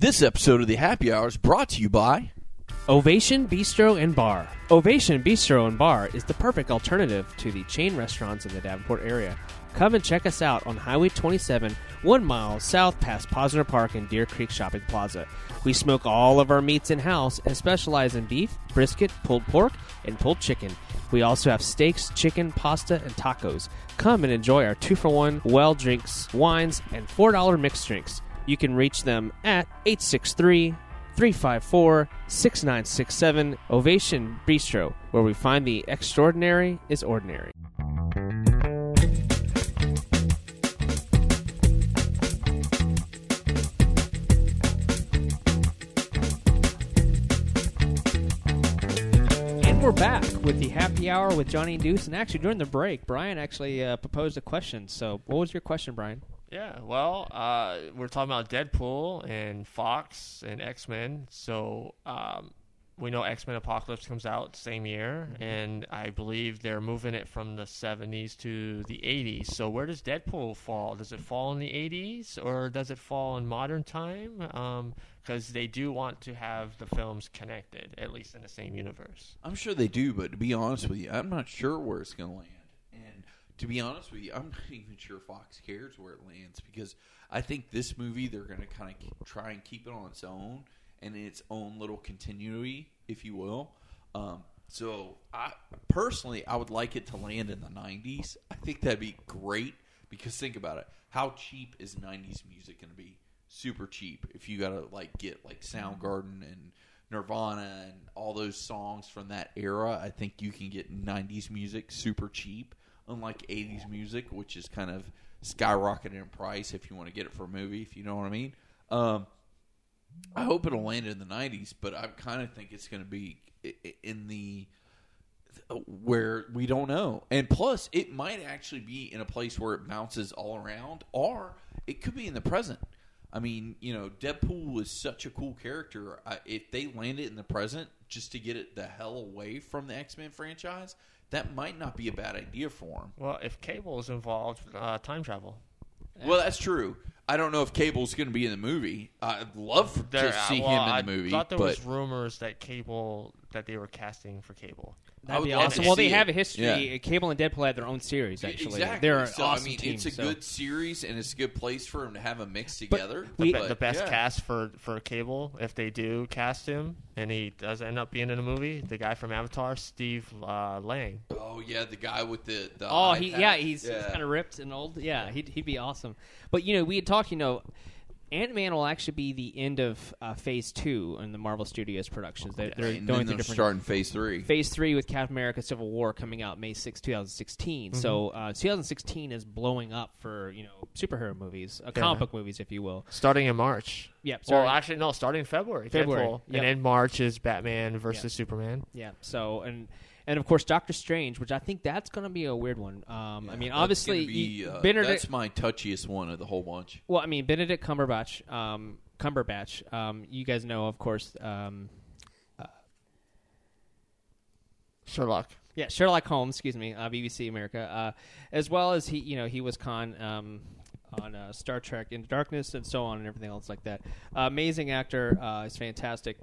This episode of the Happy Hour is brought to you by Ovation Bistro and Bar. Ovation Bistro and Bar is the perfect alternative to the chain restaurants in the Davenport area. Come and check us out on Highway 27, one mile south past Posner Park and Deer Creek Shopping Plaza. We smoke all of our meats in house and specialize in beef, brisket, pulled pork, and pulled chicken. We also have steaks, chicken, pasta, and tacos. Come and enjoy our two for one well drinks, wines, and $4 mixed drinks. You can reach them at 863 354 6967 Ovation Bistro, where we find the extraordinary is ordinary. And we're back with the happy hour with Johnny and Deuce. And actually, during the break, Brian actually uh, proposed a question. So, what was your question, Brian? Yeah, well, uh, we're talking about Deadpool and Fox and X Men. So um, we know X Men Apocalypse comes out same year, and I believe they're moving it from the 70s to the 80s. So where does Deadpool fall? Does it fall in the 80s or does it fall in modern time? Because they do want to have the films connected, at least in the same universe. I'm sure they do, but to be honest with you, I'm not sure where it's going to land. To be honest with you, I'm not even sure Fox cares where it lands because I think this movie they're going to kind of try and keep it on its own and in its own little continuity, if you will. Um, so, I personally, I would like it to land in the '90s. I think that'd be great because think about it: how cheap is '90s music going to be? Super cheap. If you got to like get like Soundgarden and Nirvana and all those songs from that era, I think you can get '90s music super cheap, unlike '80s music, which is kind of skyrocketing in price if you want to get it for a movie. If you know what I mean. Um, I hope it'll land in the '90s, but I kind of think it's going to be in the where we don't know. And plus, it might actually be in a place where it bounces all around, or it could be in the present. I mean, you know, Deadpool is such a cool character. I, if they land it in the present just to get it the hell away from the X Men franchise, that might not be a bad idea for him. Well, if Cable is involved, uh, time travel. Well, that's true. I don't know if Cable's going to be in the movie. I'd love to see well, him in the movie, I thought there but was rumors that Cable that they were casting for Cable. That'd be awesome. Well, they have a history. Yeah. Cable and Deadpool had their own series. Actually, Exactly. they're an so, awesome I mean, team. it's a so- good series, and it's a good place for them to have them mixed But together. The, We- But, the best yeah. cast for for Cable, if they do cast him and he does end up being in a movie, the guy from Avatar, Steve uh, Lang. Oh yeah, the guy with the, the Oh, eye he yeah, he's, Yeah. kind of ripped and old. Yeah, he'd he'd be awesome. But you know, we had talked. You know, Ant Man will actually be the end of uh, Phase Two in the Marvel Studios productions. They're, they're and going then through they're different. starting phase three. Phase three with Captain America: Civil War coming out May 6, 2016. So uh, 2016 is blowing up for you know superhero movies, uh, comic book movies, if you will. Starting in March. Yeah, Well, actually, no. Starting February. February, yep. And in March is Batman versus Yeah. Superman. Yeah. So and and of course Doctor Strange, which I think that's going to be a weird one. Um, I mean, obviously, gonna be, you- uh, Benedict. that's my touchiest one of the whole bunch. Well, I mean, Benedict Cumberbatch, um, Cumberbatch. Um, you guys know, of course. Um, Sherlock. yeah, Sherlock Holmes. Excuse me, uh, BBC America. Uh, as well as he, you know, he was con um, on uh, Star Trek Into Darkness and so on and everything else like that. Uh, amazing actor. Uh, he's fantastic.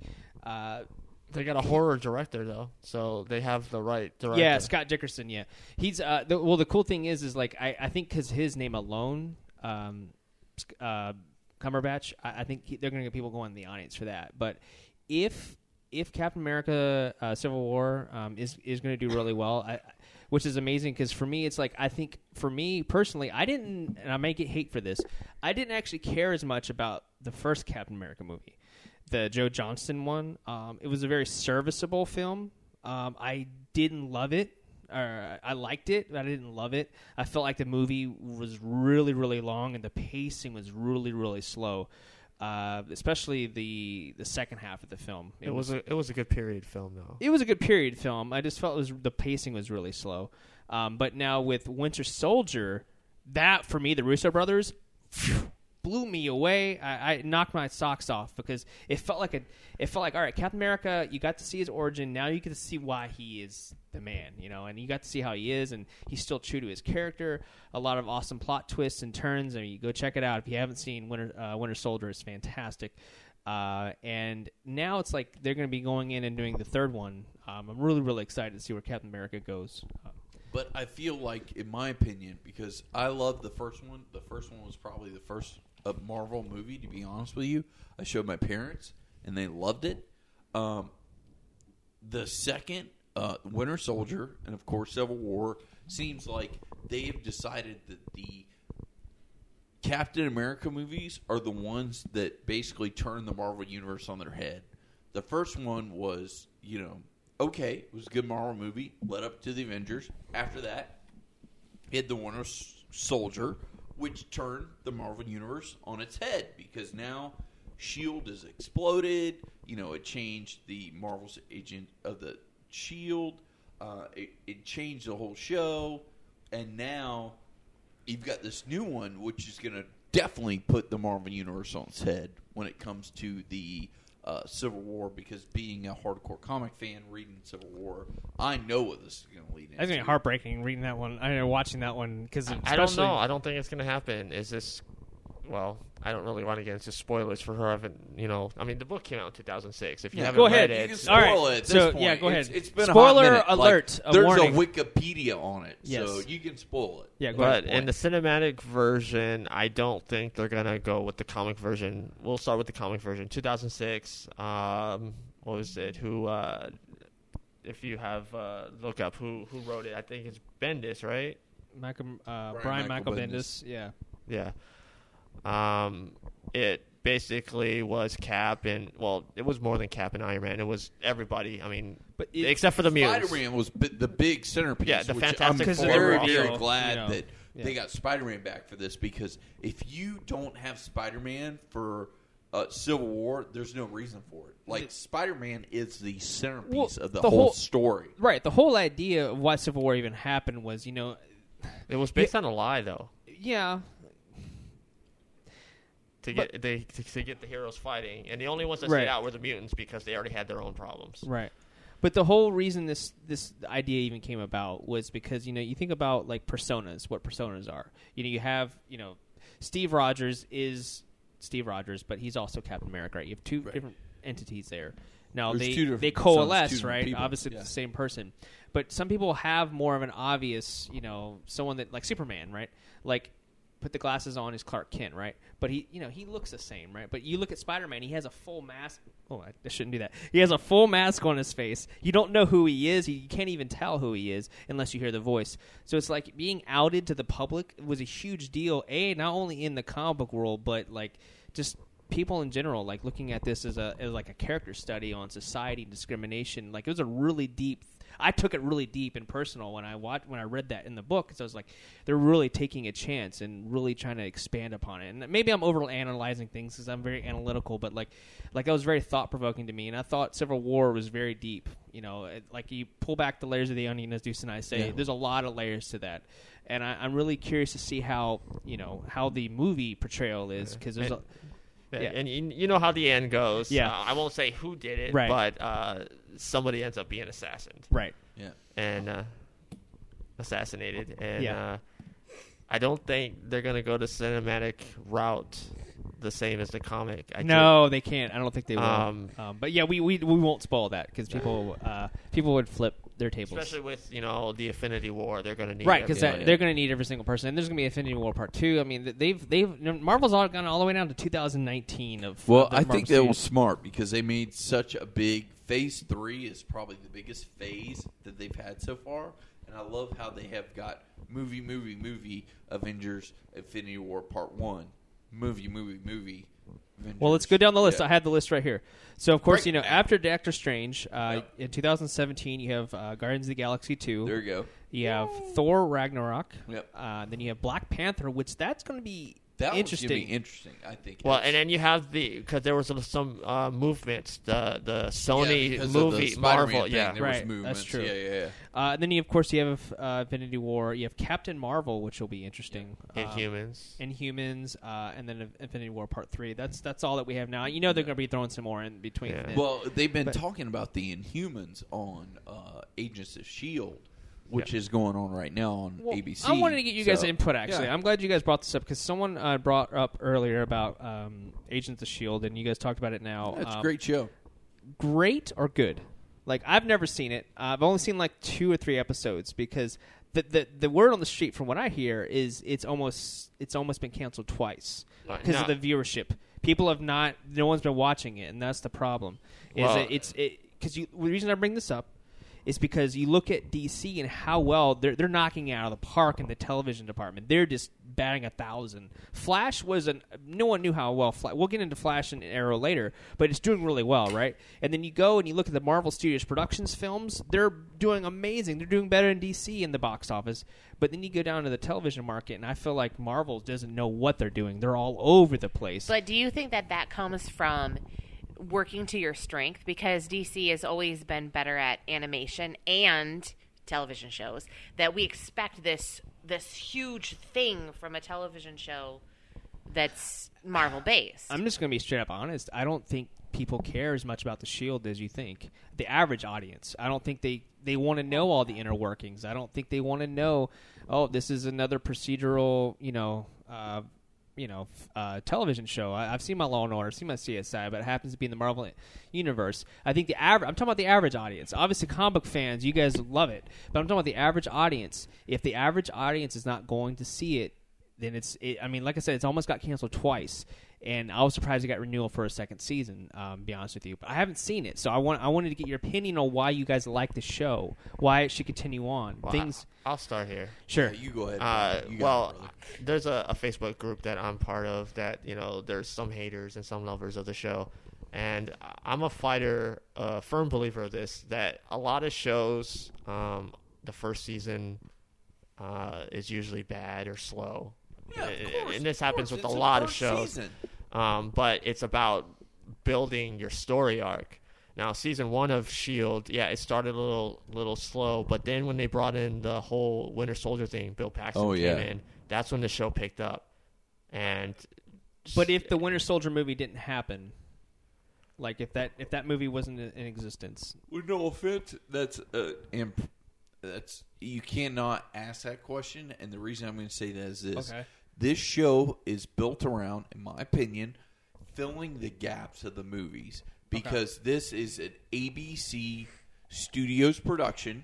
They got a horror director though, so they have the right director. Yeah, Scott Derrickson. Yeah, he's uh, the, well. The cool thing is, is like I, I think because his name alone, um, uh, Cumberbatch. I, I think he, they're going to get people going in the audience for that. But if if Captain America: uh, Civil War um, is is going to do really well, I, which is amazing because for me, it's like I think for me personally, I didn't, and I may get hate for this. I didn't actually care as much about the first Captain America movie the Joe Johnston one. Um, it was a very serviceable film. Um, I didn't love it. Or I liked it, but I didn't love it. I felt like the movie was really, really long, and the pacing was really, really slow. Uh, especially the the second half of the film. It was a it was a good period film though. it was a good period film. I just felt it was the pacing was really slow. Um, but now with Winter Soldier, that for me, the Russo brothers phew, blew me away. I, I knocked my socks off because it felt like a. It felt like all right, Captain America. You got to see his origin. Now you get to see why he is the man. You know, and you got to see how he is, and he's still true to his character. A lot of awesome plot twists and turns. I mean, you go check it out if you haven't seen Winter uh, Winter Soldier. It's fantastic. Uh, and now it's like they're going to be going in and doing the third one. Um, I'm really, really excited to see where Captain America goes. Uh, But I feel like, in my opinion, because I love the first one. The first one was probably the first uh, Marvel movie. To be honest with you, I showed my parents and they loved it. Um, the second, uh, Winter Soldier, and of course Civil War, seems like they have decided that the Captain America movies are the ones that basically turn the Marvel universe on their head. The first one was, you know, okay, it was a good Marvel movie, led up to the Avengers. After that, had the Winter Soldier, which turned the Marvel universe on its head because now Shield is exploded. You know, it changed the Marvel's agent of the Shield. Uh, it, it changed the whole show, and now you've got this new one, which is going to definitely put the Marvel universe on its head when it comes to the uh, Civil War. Because being a hardcore comic fan, reading Civil War, I know what this is going to lead into. That's gonna be heartbreaking reading that one. I mean, watching that one because I don't know. I don't think it's going to happen. Is this? Well, I don't really want to get into spoilers for her. I haven't, you know, I mean, the book came out in 2006. If you Yeah, haven't go read ahead. it, You can it's- spoil All right, it at this so, point. yeah, go ahead. It's, it's been a Spoiler hot minute. Like, alert, a there's warning. a Wikipedia on it, so you can spoil it. Yeah, go but ahead. in the cinematic version, I don't think they're gonna go with the comic version. We'll start with the comic version, 2006. Um, what was it? Who? Uh, if you have uh, look up who who wrote it, I think it's Bendis, right? Michael, uh, Brian Brian Michael Michael Bendis. Bendis. Yeah, Yeah. Um, it basically was Cap and well, it was more than Cap and Iron Man. It was everybody. I mean, but it, except for the mutants. Spider-Man was bi- the big centerpiece. Yeah, the which Fantastic I'm very, very glad you know, that yeah. they got Spider-Man back for this because if you don't have Spider-Man for uh, Civil War, there's no reason for it. Like Spider-Man is the centerpiece Well, of the, the whole, whole- story. right. The whole idea of why Civil War even happened was, you know, It was based on a lie, though, yeah, to But- get they to, to get the heroes fighting, and the only ones that Right. stayed out were the mutants because they already had their own problems. Right. But the whole reason this this idea even came about was because you know you think about like personas, what personas are. You know, you have you know Steve Rogers is Steve Rogers, but he's also Captain America. Right? You have two Right. different entities there. Now There's they they coalesce, different right? people. Obviously, Yeah. the same person. But some people have more of an obvious, you know, someone that like Superman, right? Like put the glasses on is Clark Kent, right? But he, you know, he looks the same, right? But you look at Spider Man, he has a full mask. Oh, I, shouldn't do that. He has a full mask on his face. You don't know who he is. You can't even tell who he is unless you hear the voice. So it's like being outed to the public was a huge deal. A not only in the comic book world, but like just people in general. Like looking at this as a as like a character study on society discrimination. Like it was a really deep. I took it really deep and personal when I watched when I read that in the book because I was like, they're really taking a chance and really trying to expand upon it. And maybe I'm over analyzing things because I'm very analytical, but like, like that was very thought provoking to me. And I thought Civil War was very deep. You know, it, like you pull back the layers of the onion, as Deuce and I say. Yeah. There's a lot of layers to that, and I, I'm really curious to see how you know how the movie portrayal is because there's a, And, Yeah. and you, you know how the end goes. Yeah. Uh, I won't say who did it, Right. but uh, somebody ends up being assassinated right. Yeah. and uh, assassinated, and Yeah. uh, I don't think they're gonna go the cinematic route the same as the comic. I no, they can't. I don't think they will. Um, Um, but yeah, we, we we won't spoil that because people uh, people would flip their tables. especially with you know the Infinity War, they're gonna need Right, because they're going to need every single person, and there's going to be Infinity War Part Two. I mean, they've they've you know, Marvel's all gone all the way down to 2019 of. Well, of the I Marvel think that was smart because they made such a big phase three is probably the biggest phase that they've had so far, and I love how they have got movie, movie, movie, Avengers, Infinity War Part One, movie, movie, movie. Avengers. Well, let's go down the list. Yeah. I had the list right here. So, of course, Break you know, after Doctor Strange, uh, Yep. in 2017, you have uh, Guardians of the Galaxy 2. There you go. you have Thor Ragnarok. Yep. Uh, then you have Black Panther, which that's going to be That interesting. be interesting. I think. Well, and then you have the because there was some uh, movements, the the Sony yeah, because of the movie Marvel, thing, yeah, there Right, was that's true. Yeah, yeah, yeah. Uh, and then you, of course, you have uh, Infinity War. You have Captain Marvel, which will be interesting. Um, Inhumans. Inhumans, uh, and then Infinity War Part Three. That's that's all that we have now. You know they're going to be throwing some more in between. Yeah. Well, they've been But- talking about the Inhumans on uh, Agents of Shield, which is going on right now on Well, ABC. I wanted to get you guys' input. Actually, yeah. I'm glad you guys brought this up because someone uh, brought up earlier about um, Agents of Shield, and you guys talked about it now. That's Um, a great show. great or good? Like I've never seen it. I've only seen like two or three episodes because the the, the word on the street from what I hear is it's almost it's almost been canceled twice Right. because of the viewership. People have not. No one's been watching it, and that's the problem. Is Well- that it's it because you. The reason I bring this up is because you look at DC and how well they're they're knocking out of the park in the television department. They're just batting a thousand. Flash was an no one knew how well. Fla- we'll get into Flash and Arrow later, but it's doing really well, right? And then you go and you look at the Marvel Studios Productions films. They're doing amazing. They're doing better in DC in the box office. But then you go down to the television market, and I feel like Marvel doesn't know what they're doing. They're all over the place. But do you think that that comes from working to your strength? Because DC has always been better at animation and television shows. That we expect this this huge thing from a television show that's Marvel based. I'm just going to be straight up honest. I don't think people care as much about the Shield as you think. The average audience, I don't think they they want to know all the inner workings. I don't think they want to know. Oh, this is another procedural, you know. Uh, you know, uh, television show. I, I've seen my Law and Order, I've seen my CSI, but it happens to be in the Marvel universe. I think the average. I'm talking about the average audience. Obviously, comic book fans, you guys love it, but I'm talking about the average audience. If the average audience is not going to see it, then it's. It, I mean, like I said, it's almost got canceled twice, and I was surprised it got renewal for a second season. Um, be honest with you, but I haven't seen it, so I want. I wanted to get your opinion on why you guys like the show, why it should continue on. Well, Things. I, will start here. Sure. Yeah, you go ahead. Uh, You well, it, there's a, a Facebook group that I'm part of that you know there's some haters and some lovers of the show, and I'm a fighter, a firm believer of this that a lot of shows, um, the first season uh, is usually bad or slow, Yeah, and, course, and this happens with a It's the lot of shows. Um, but it's about building your story arc. Now, season one of Shield, yeah, it started a little little slow, but then when they brought in the whole Winter Soldier thing, Bill Paxton Oh, came yeah. in. That's when the show picked up, and But if the Winter Soldier movie didn't happen, like if that if that movie wasn't in in existence, With no offense, that's uh, imp- that's you cannot ask that question. And the reason I'm going to say that is this: Okay. This show is built around, in my opinion, filling the gaps of the movies because this is an ABC Studios production.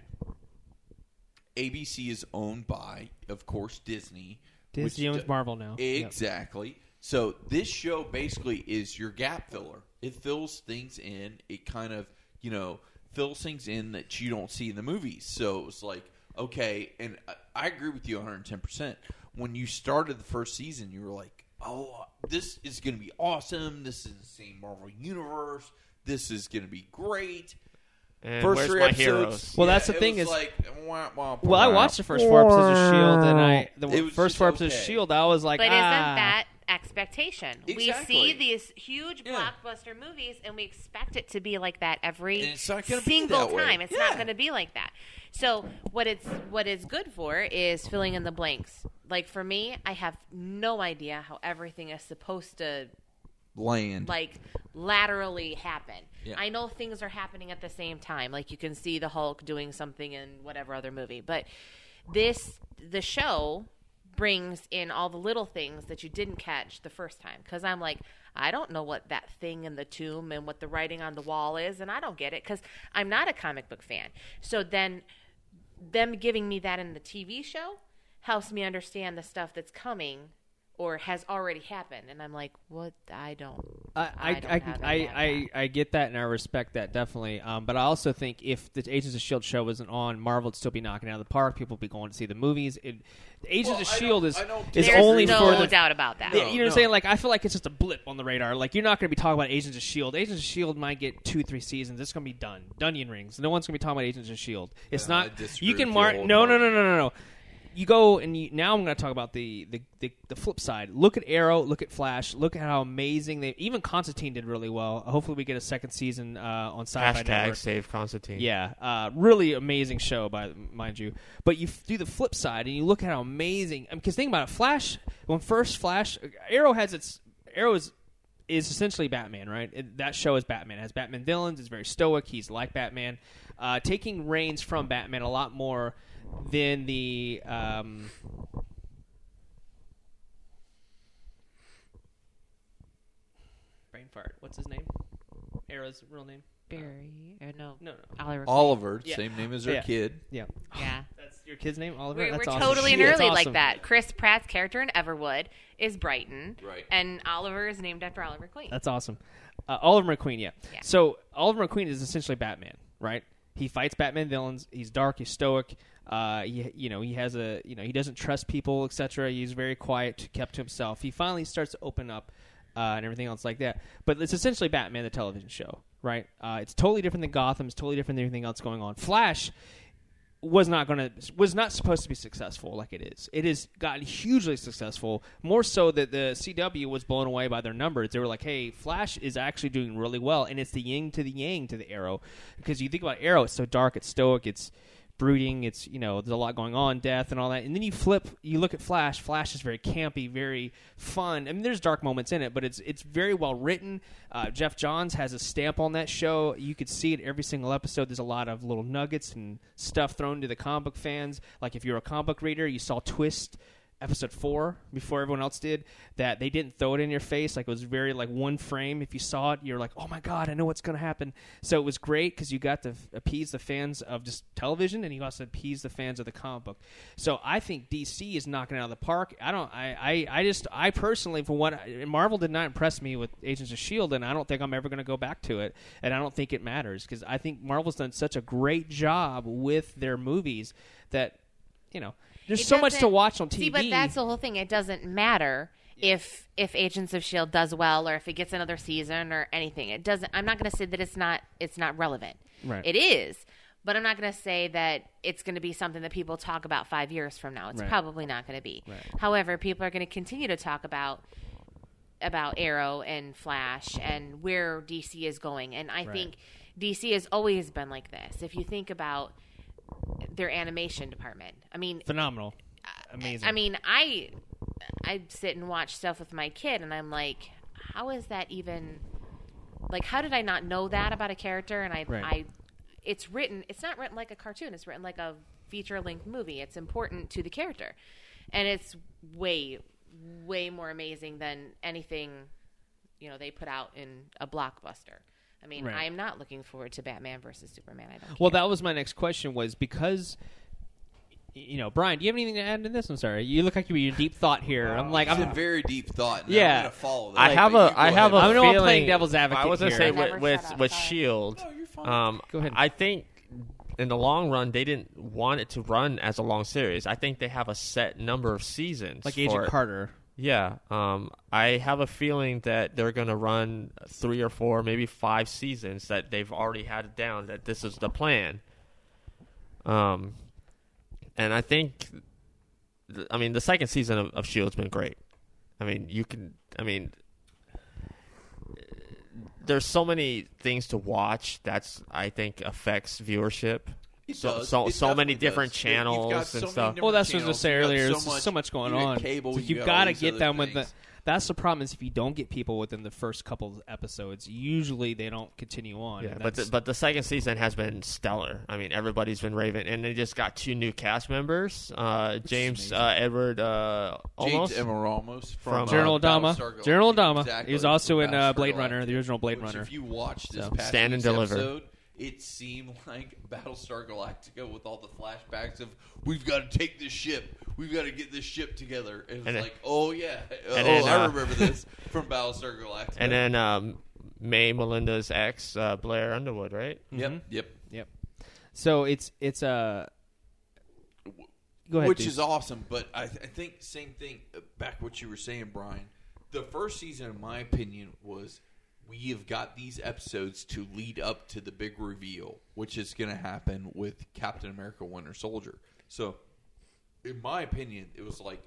ABC is owned by, of course, Disney. Disney owns do- Marvel now. Yep. Exactly. So this show basically is your gap filler. It fills things in. It kind of, you know, fills things in that you don't see in the movies. So it's like, okay, and I, I agree with you 110%. When you started the first season, you were like, oh, this is going to be awesome. This is the same Marvel universe. This is going to be great. and First where's three my episodes. heroes? Well, yeah, that's the it thing was is- like, wah, wah, Well, I watched the first four episodes of Shield, and I the first just four episodes of. Shield, I was like, but ah. isn't that expectation? We see these huge Yeah. blockbuster movies, and we expect it to be like that every And it's not gonna be single time. It's Yeah. not going to be like that. So what it's what it's good for is filling in the blanks. Like for me, I have no idea how everything is supposed to Land. like laterally happen. Yeah. I know things are happening at the same time. Like you can see the Hulk doing something in whatever other movie, but this the show brings in all the little things that you didn't catch the first time cuz I'm like I don't know what that thing in the tomb and what the writing on the wall is and I don't get it cuz I'm not a comic book fan. So then them giving me that in the TV show helps me understand the stuff that's coming or has already happened and I'm like what I don't I I, don't I, have I, I. I get that and I respect that definitely. Um, but I also think if the Agents of Shield show wasn't on, Marvel would still be knocking it out of the park. People would be going to see the movies. It, Agents Well, of Shield don't- is I don't is There's only no for the doubt about that. Yeah, you know what I'm saying? Like, I feel like it's just a blip on the radar. Like, you're not going to be talking about Agents of Shield. Agents of Shield might get two, three seasons. It's going to be done. Dunyan rings. No one's going to be talking about Agents of Shield. It's Yeah, not. You can mark. No, no, no, no, no, no. You go and you, now I'm going to talk about the, the, the, the flip side. Look at Arrow. Look at Flash. Look at how amazing they. Even Constantine did really well. Hopefully, we get a second season uh, on Sci-Fi Hashtag Network. save Constantine. Yeah, uh, really amazing show, by mind you. But you f- do the flip side, and you look at how amazing. Because think about it, Flash. When first Flash, Arrow has its Arrow is is essentially Batman, right? It, that show is Batman. It has Batman villains. It's very stoic. He's like Batman, uh, taking reins from Batman a lot more then the um, brain fart. What's his name? Arrow's real name? Barry. Or no. No, no. Oliver. Oliver, Yeah. same name as her Yeah. kid. Yeah, Yeah. that's your kid's name, Oliver. We're, that's we're awesome. totally in That's early awesome. like that. Chris Pratt's character in Everwood is Brighton. Right. And Oliver is named after Oliver Queen. That's awesome. Uh, Oliver McQueen, yeah. Yeah. So Oliver McQueen is essentially Batman, right? He fights Batman villains. He's dark. He's stoic. Uh, he, you know, he has a, you know, he doesn't trust people, etc. He's very quiet, kept to himself. He finally starts to open up uh, and everything else like that. But it's essentially Batman, the television show, right? Uh, it's totally different than Gotham. It's totally different than everything else going on. Flash was not going to was not supposed to be successful like it is. It has gotten hugely successful, more so that the CW was blown away by their numbers. They were like, "Hey, Flash is actually doing really well," and it's the yin to the yang to the Arrow because you think about Arrow, it's so dark, it's stoic, it's brooding, it's you know there's a lot going on, death and all that, and then you flip, you look at Flash. Flash is very campy, very fun. I mean, there's dark moments in it, but it's it's very well written. Uh, Geoff Johns has a stamp on that show. You could see it every single episode. There's a lot of little nuggets and stuff thrown to the comic book fans. Like if you're a comic book reader, you saw Twist episode four before everyone else did that they didn't throw it in your face. Like it was very like one frame. If you saw it you're like oh my god i know what's going to happen. So it was great because you got to f- appease the fans of just television and you also appease the fans of the comic book. So i think dc is knocking out of the park. I don't i i, I just i personally for what marvel did not impress me with agents of shield and i don't think i'm ever going to go back to it and i don't think it matters because i think marvel's done such a great job with their movies that you know there's It so much to watch on tv See, but that's the whole thing. It doesn't matter if if Agents of Shield does well or if it gets another season or anything. It doesn't. I'm not going to say that it's not it's not relevant. Right. It is, but I'm not going to say that it's going to be something that people talk about five years from now. It's Right. probably not going to be. Right. However, people are going to continue to talk about about Arrow and Flash and where DC is going. And I Right. think DC has always been like this. If you think about their animation department, I mean, phenomenal amazing I mean, I I sit and watch stuff with my kid, and I'm like, how is that even? Like, how did I not know that about a character? And I, Right. I, it's written. It's not written like a cartoon. It's written like a feature length movie. It's important to the character, and it's way, way more amazing than anything, you know, they put out in a blockbuster. I mean, Right. I am not looking forward to Batman versus Superman. I don't. Well, care. that was my next question. Was because you know, Brian, do you have anything to add to this? I'm sorry, you look like you're in deep thought here. I'm like, It's I'm a very deep thought. And Yeah. I'm gonna follow that. I have but a you go I have a ahead. I'm gonna feeling. devil's advocate I was gonna here. say Never with with, with. Shield. No, you're fine. Um, Go ahead. I think in the long run they didn't want it to run as a long series. I think they have a set number of seasons. like for Agent it. Carter. Yeah. Um, I have a feeling that they're going to run three or four, maybe five seasons that they've already had it down that this is the plan. Um, and I think, th- I mean, the second season of, of Shield's been great. I mean, you can, I mean, there's so many things to watch that's I think affects viewership. It so- does. so- It so many different does. Channels and many stuff. different Well, that's what I was channels. just saying earlier. So much, so much going on. Cable. So you you've got got to get other them with the. That's the problem is if you don't get people within the first couple of episodes, usually they don't continue on. Yeah, but the, but the second season has been stellar. I mean, everybody's been raving, and they just got two new cast members. Uh, James uh, Edward uh, James Olmos. Emma Ramos From, from, uh, General uh, Adama, General Galactica. Adama. Exactly, He was also in uh, Blade Runner, the original Blade Which, Runner. If you watch this So- past Stand and week's deliver. Episode, it seemed like Battlestar Galactica with all the flashbacks of we've got to take this ship, we've got to get this ship together. And it was And then- like, oh yeah, oh and then, I uh, remember this from Battlestar Galactica. and then um, May Melinda's ex, uh, Blair Underwood, right? yep, Mhm. yep. Yep. So it's it's a. Go ahead. which Deuce. is awesome. But I, th- I think same thing. uh, Back what you were saying, Brian. The first season, in my opinion, was we have got these episodes to lead up to the big reveal, which is going to happen with Captain America: Winter Soldier. So, in my opinion, it was like,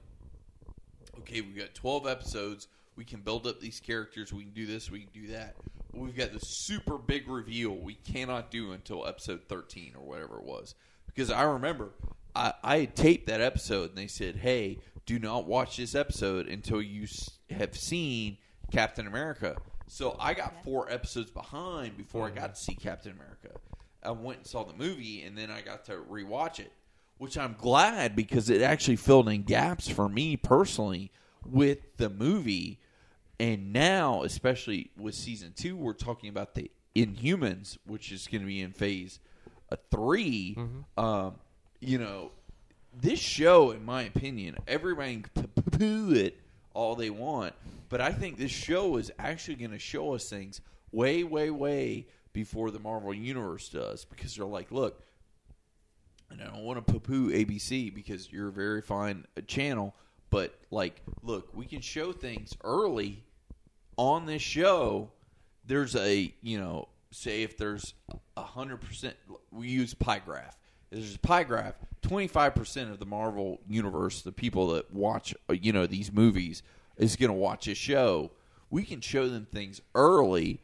okay, we've got twelve episodes. We can build up these characters. We can do this. We can do that. But we've got this super big reveal we cannot do until episode thirteen or whatever it was. Because I remember I, I had taped that episode and they said, "Hey, do not watch this episode until you have seen Captain America." So I got four episodes behind before I got to see Captain America. I went and saw the movie and then I got to rewatch it. which I'm glad because it actually filled in gaps for me personally with the movie. And now, especially with season two, we're talking about the Inhumans, which is going to be in phase uh, 3 Um, you know, this show, in my opinion, everybody can poo it all they want, but I think this show is actually going to show us things way, way, way before the Marvel Universe does because they're like, look, and I don't want to poo-poo ABC because you're a very fine uh, channel, but like, look, we can show things early on this show. There's a you know, say if there's a hundred percent, we use pie graph. If There's a pie graph. Twenty five percent of the Marvel universe, the people that watch uh, you know these movies, is going to watch a show. We can show them things early.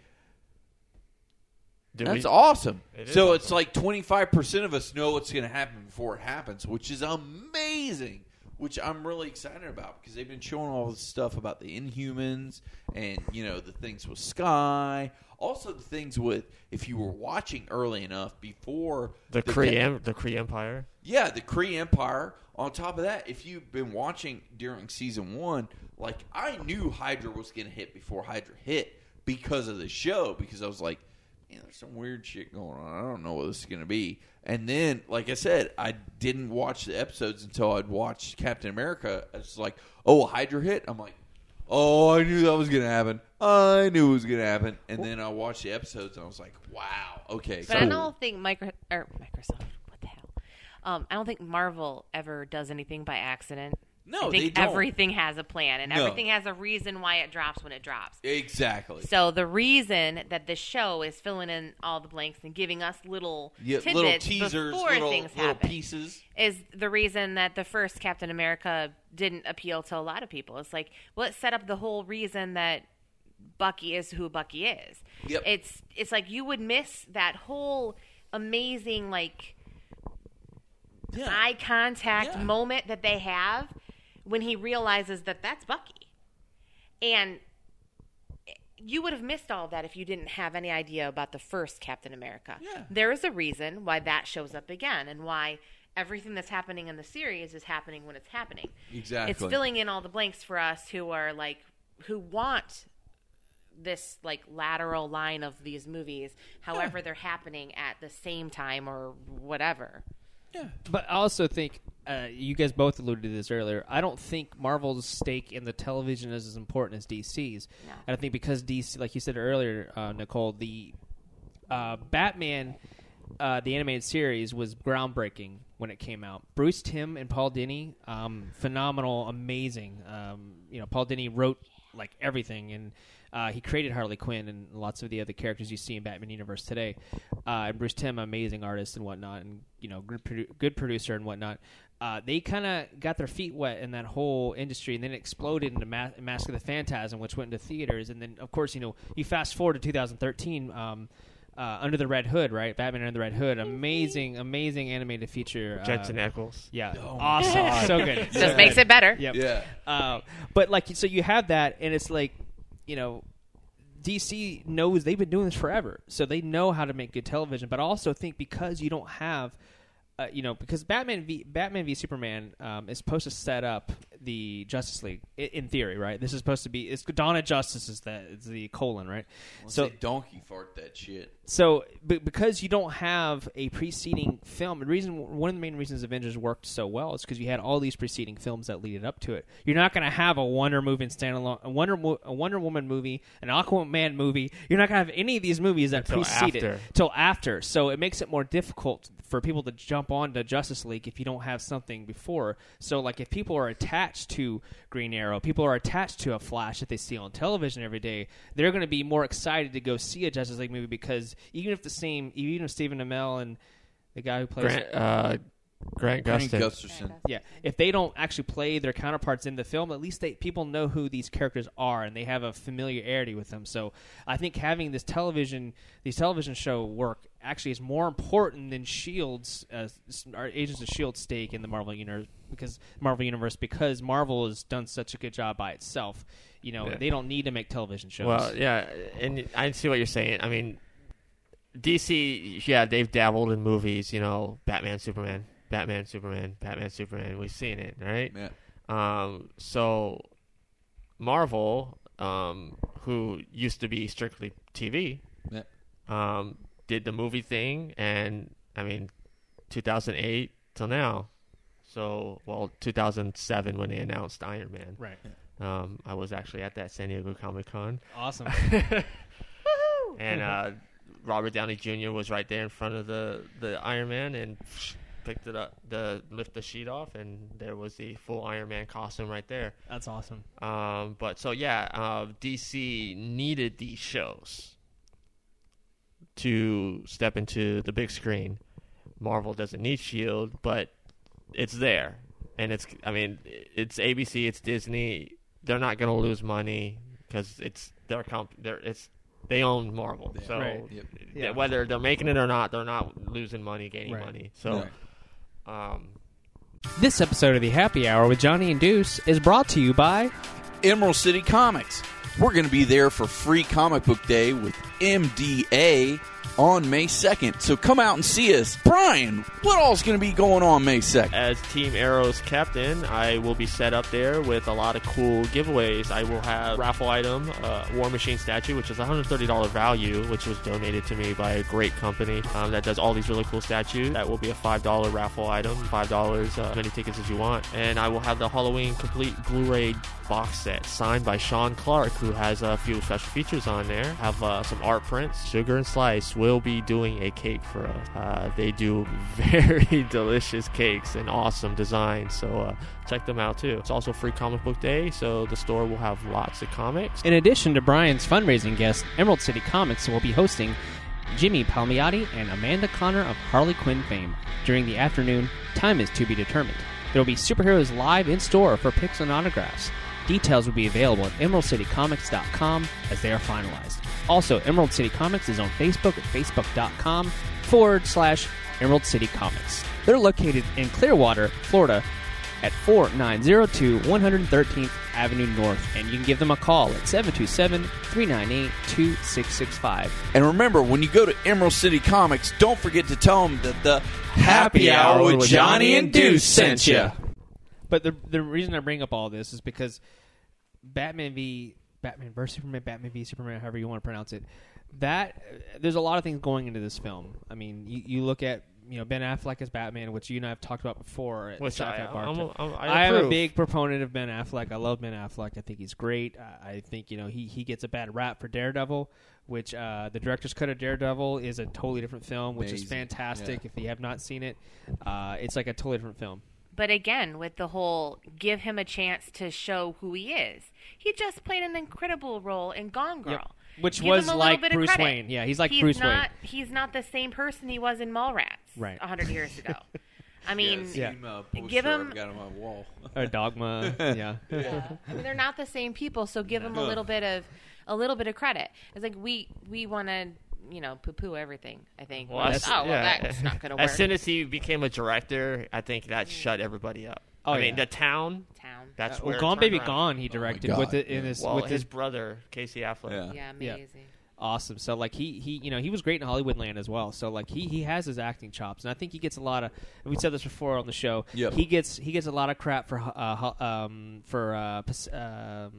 Did That's we- awesome. It So awesome. it's like 25% of us know what's going to happen before it happens, which is amazing, which I'm really excited about because they've been showing all this stuff about the Inhumans and, you know, the things with Skye. Also, the things with, if you were watching early enough before the the- Kree, the Kree Empire. yeah, the Kree Empire. On top of that, if you've been watching during season one, like I knew Hydra was going to hit before Hydra hit because of the show. Because I was like, man, there's some weird shit going on. I don't know what this is going to be. And then, like I said, I didn't watch the episodes until I'd watched Captain America. It's like, oh, Hydra hit. I'm like, oh, I knew that was going to happen. I knew it was going to happen. And then I watched the episodes and I was like, wow, okay. But I cool. don't think micro or Microsoft. What the hell? Um, I don't think Marvel ever does anything by accident. No, I they think don't. everything has a plan, and No. everything has a reason why it drops when it drops. Exactly. So the reason that this show is filling in all the blanks and giving us little Yeah, tidbits little teasers, before little, things little happen pieces. is the reason that the first Captain America didn't appeal to a lot of people. It's like, well, it set up the whole reason that Bucky is who Bucky is. Yep. It's it's like you would miss that whole amazing like Yeah. eye contact Yeah. moment that they have when he realizes that that's Bucky. And you would have missed all of that if you didn't have any idea about the first Captain America. Yeah. There is a reason why that shows up again and why everything that's happening in the series is happening when it's happening. Exactly. It's filling in all the blanks for us who are like who want this like lateral line of these movies however they're happening at the same time or whatever. yeah. But I also think uh, you guys both alluded to this earlier. I don't think Marvel's stake in the television is as important as DC's. No. And I think because DC, like you said earlier, uh, Nicole, the uh, Batman, uh, the animated series was groundbreaking when it came out. Bruce Timm and Paul Dini, um, phenomenal, amazing. Um, you know, Paul Dini wrote like everything, and uh, he created Harley Quinn and lots of the other characters you see in Batman universe today. Uh, and Bruce Timm, amazing artist and whatnot, and you know, good, produ- good producer and whatnot. Uh, they kind of got their feet wet in that whole industry, and then it exploded into Ma- Mask of the Phantasm, which went into theaters. And then, of course, you know, you fast forward to 2013. Um, uh, Under the Red Hood, right? Batman Under the Red Hood, amazing, amazing animated feature. Uh, Jensen Ackles. yeah, Oh awesome, God. so good. Just makes it better. Yep. Yeah. Uh, but like, so you have that, and it's like, you know, DC knows they've been doing this forever, so they know how to make good television. But I also think because you don't have, uh, you know, because Batman v Batman v Superman um, is supposed to set up the Justice League i- in theory, right? This is supposed to be it's Dawn of Justice is the is the colon, right? so so donkey fart that shit. So, because you don't have a preceding film, the reason one of the main reasons Avengers worked so well is because you had all these preceding films that leaded up to it. You're not going to have a Wonder movie standalone, a Wonder a Wonder Woman movie, an Aquaman movie. You're not going to have any of these movies that Until precede after. it till after. So it makes it more difficult for people to jump on to Justice League if you don't have something before. So, like, if people are attached to Green Arrow, people are attached to a Flash that they see on television every day, they're going to be more excited to go see a Justice League movie because even if the same, even if Stephen Amell and the guy who plays Grant, uh, Grant Grant Gustin. Gustafson. yeah, if they don't actually play their counterparts in the film, at least they people know who these characters are and they have a familiarity with them. So I think having this television, these television show work actually is more important than Shield's uh, our Agents of Shield stake in the Marvel universe because Marvel universe because Marvel has done such a good job by itself. You know, Yeah. they don't need to make television shows. Well, yeah, and I see what you're saying. I mean, DC, yeah, they've dabbled in movies, you know, Batman, Superman, Batman, Superman, Batman, Superman. We've seen it, right? Yeah. Um, so Marvel, um, who used to be strictly TV, Yeah. um, did the movie thing, and I mean, 2008 till now. So, well, 2007 when they announced Iron Man. Right. Um, I was actually at that San Diego Comic Con, Awesome. and uh, Robert Downey Jr. was right there in front of the the Iron Man and picked it up, the lift the sheet off, and there was the full Iron Man costume right there. That's awesome. Um, but so yeah, uh, DC needed these shows to step into the big screen. Marvel doesn't need Shield, but it's there, and it's I mean it's ABC, it's Disney. They're not going to lose money because it's their comp. They're, it's they own Marvel, Yeah. so Right. Yep. Yeah. whether they're making it or not, they're not losing money, gaining Right. money. So. Right. Um, This episode of the Happy Hour with Johnny and Deuce is brought to you by Emerald City Comics. We're going to be there for free comic book day with MDA on May 2nd. So come out and see us. Brian, what all's going to be going on May 2nd? as Team Arrow's captain, I will be set up there with a lot of cool giveaways. I will have raffle item, uh, War Machine statue, which is $130 value, which was donated to me by a great company um, that does all these really cool statues. That will be a $5 raffle item, $5, uh, as many tickets as you want. And I will have the Halloween complete Blu-ray box set signed by Sean Clark, who has a few special features on there. Have uh, some art prints. Sugar and Slice will be doing a cake for us. Uh, they do very delicious cakes and awesome designs, so uh, check them out too. It's also free comic book day, so the store will have lots of comics. In addition to Brian's fundraising guest, Emerald City Comics will be hosting Jimmy Palmiotti and Amanda Conner of Harley Quinn fame. During the afternoon, time is to be determined. There will be superheroes live in store for pics and autographs. Details will be available at emeraldcitycomics.com as they are finalized. Also, Emerald City Comics is on Facebook at facebook.com forward slash Emerald City Comics. They're located in Clearwater, Florida, at 4902 113th Avenue North, and you can give them a call at 727 398 2665. And remember, when you go to Emerald City Comics, don't forget to tell them that the Happy Hour with Johnny and Deuce sent you. But the the reason I bring up all this is because Batman v Batman versus Superman, Batman v Superman, however you want to pronounce it. That there's a lot of things going into this film. I mean, you, you look at you know Ben Affleck as Batman, which you and I have talked about before. At Which I, Sci-Fi Bar I'm, Talk. I'm, I, I am a big proponent of Ben Affleck. I love Ben Affleck. I think he's great. I, I think you know he he gets a bad rap for Daredevil, which uh, the director's cut of Daredevil is a totally different film, which is fantastic. Yeah. If you have not seen it, uh, it's like a totally different film. But again, with the whole give him a chance to show who he is, he just played an incredible role in Gone Girl. Yep. Which Give was a little like bit of Bruce. Wayne. Yeah, he's like he's Bruce not, Wayne. He's not the same person he was in Mallrats. Right. A hundred years ago. I mean, yeah, Yeah. same, uh, Give him- I've got on my wall. or Dogma. yeah. I mean, they're not the same people. So give them a little bit of a little bit of credit. It's like we we want to you know poo poo everything. I think. Well, Well, as- oh well, yeah. that's not going to work. As soon as he became a director, I think that shut everybody up. Oh, I mean, the town. Town. That's well, where it Gone Baby around. Gone. He directed God, with it in yeah. his Well, with his his brother Casey Affleck. Yeah. Yeah, Yeah. amazing. awesome. So like he he you know he was great in Hollywoodland as well. So like he he has his acting chops, and I think he gets a lot of. We said this before on the show. Yep. He gets he gets a lot of crap for uh, um for uh, um,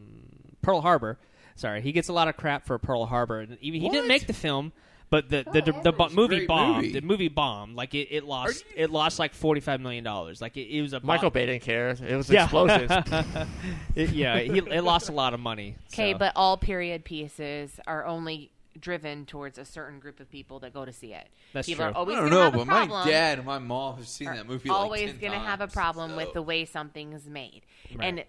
Pearl Harbor. Sorry, he gets a lot of crap for Pearl Harbor, and even he didn't make the film. But the the, oh, the, the, Harbor's a movie great bombed. movie. The movie bombed. Like it, it lost. you- It lost like forty five million dollars. Like it, it was a bomb- Michael Bay didn't care. It was Yeah. explosions. It- yeah, he, it lost a lot of money. Okay, so. but all period pieces are only driven towards a certain group of people that go to see it. That's people true. are always I don't know, but my dad and my mom have seen that movie. always like gonna have a problem so- with the way something is made, Right. and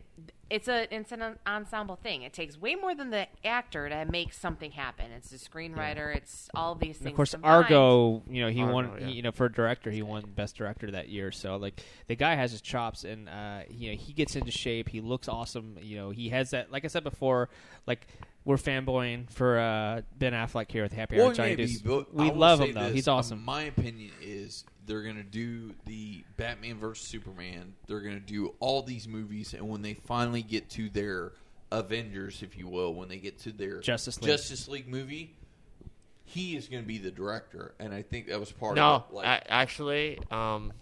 it's a it's an ensemble thing. It takes way more than the actor to make something happen. It's the screenwriter. It's all these And things. of course, combined. Argo. You know, he Argo, won. yeah. You know, for a director, he won best director that year. So like, the guy has his chops, and uh, you know, he gets into shape. He looks awesome. You know, he has that. Like I said before, like we're fanboying for uh, Ben Affleck here with Happy Hour. Well, maybe, Deuce. but we I love him though. this, He's awesome. My opinion is they're gonna do the Batman versus Superman. They're gonna do all these movies, and when they finally get to their Avengers, if you will, when they get to their Justice League. Justice League movie, he is gonna be the director, and I think that was part no, of it. Like, actually, um,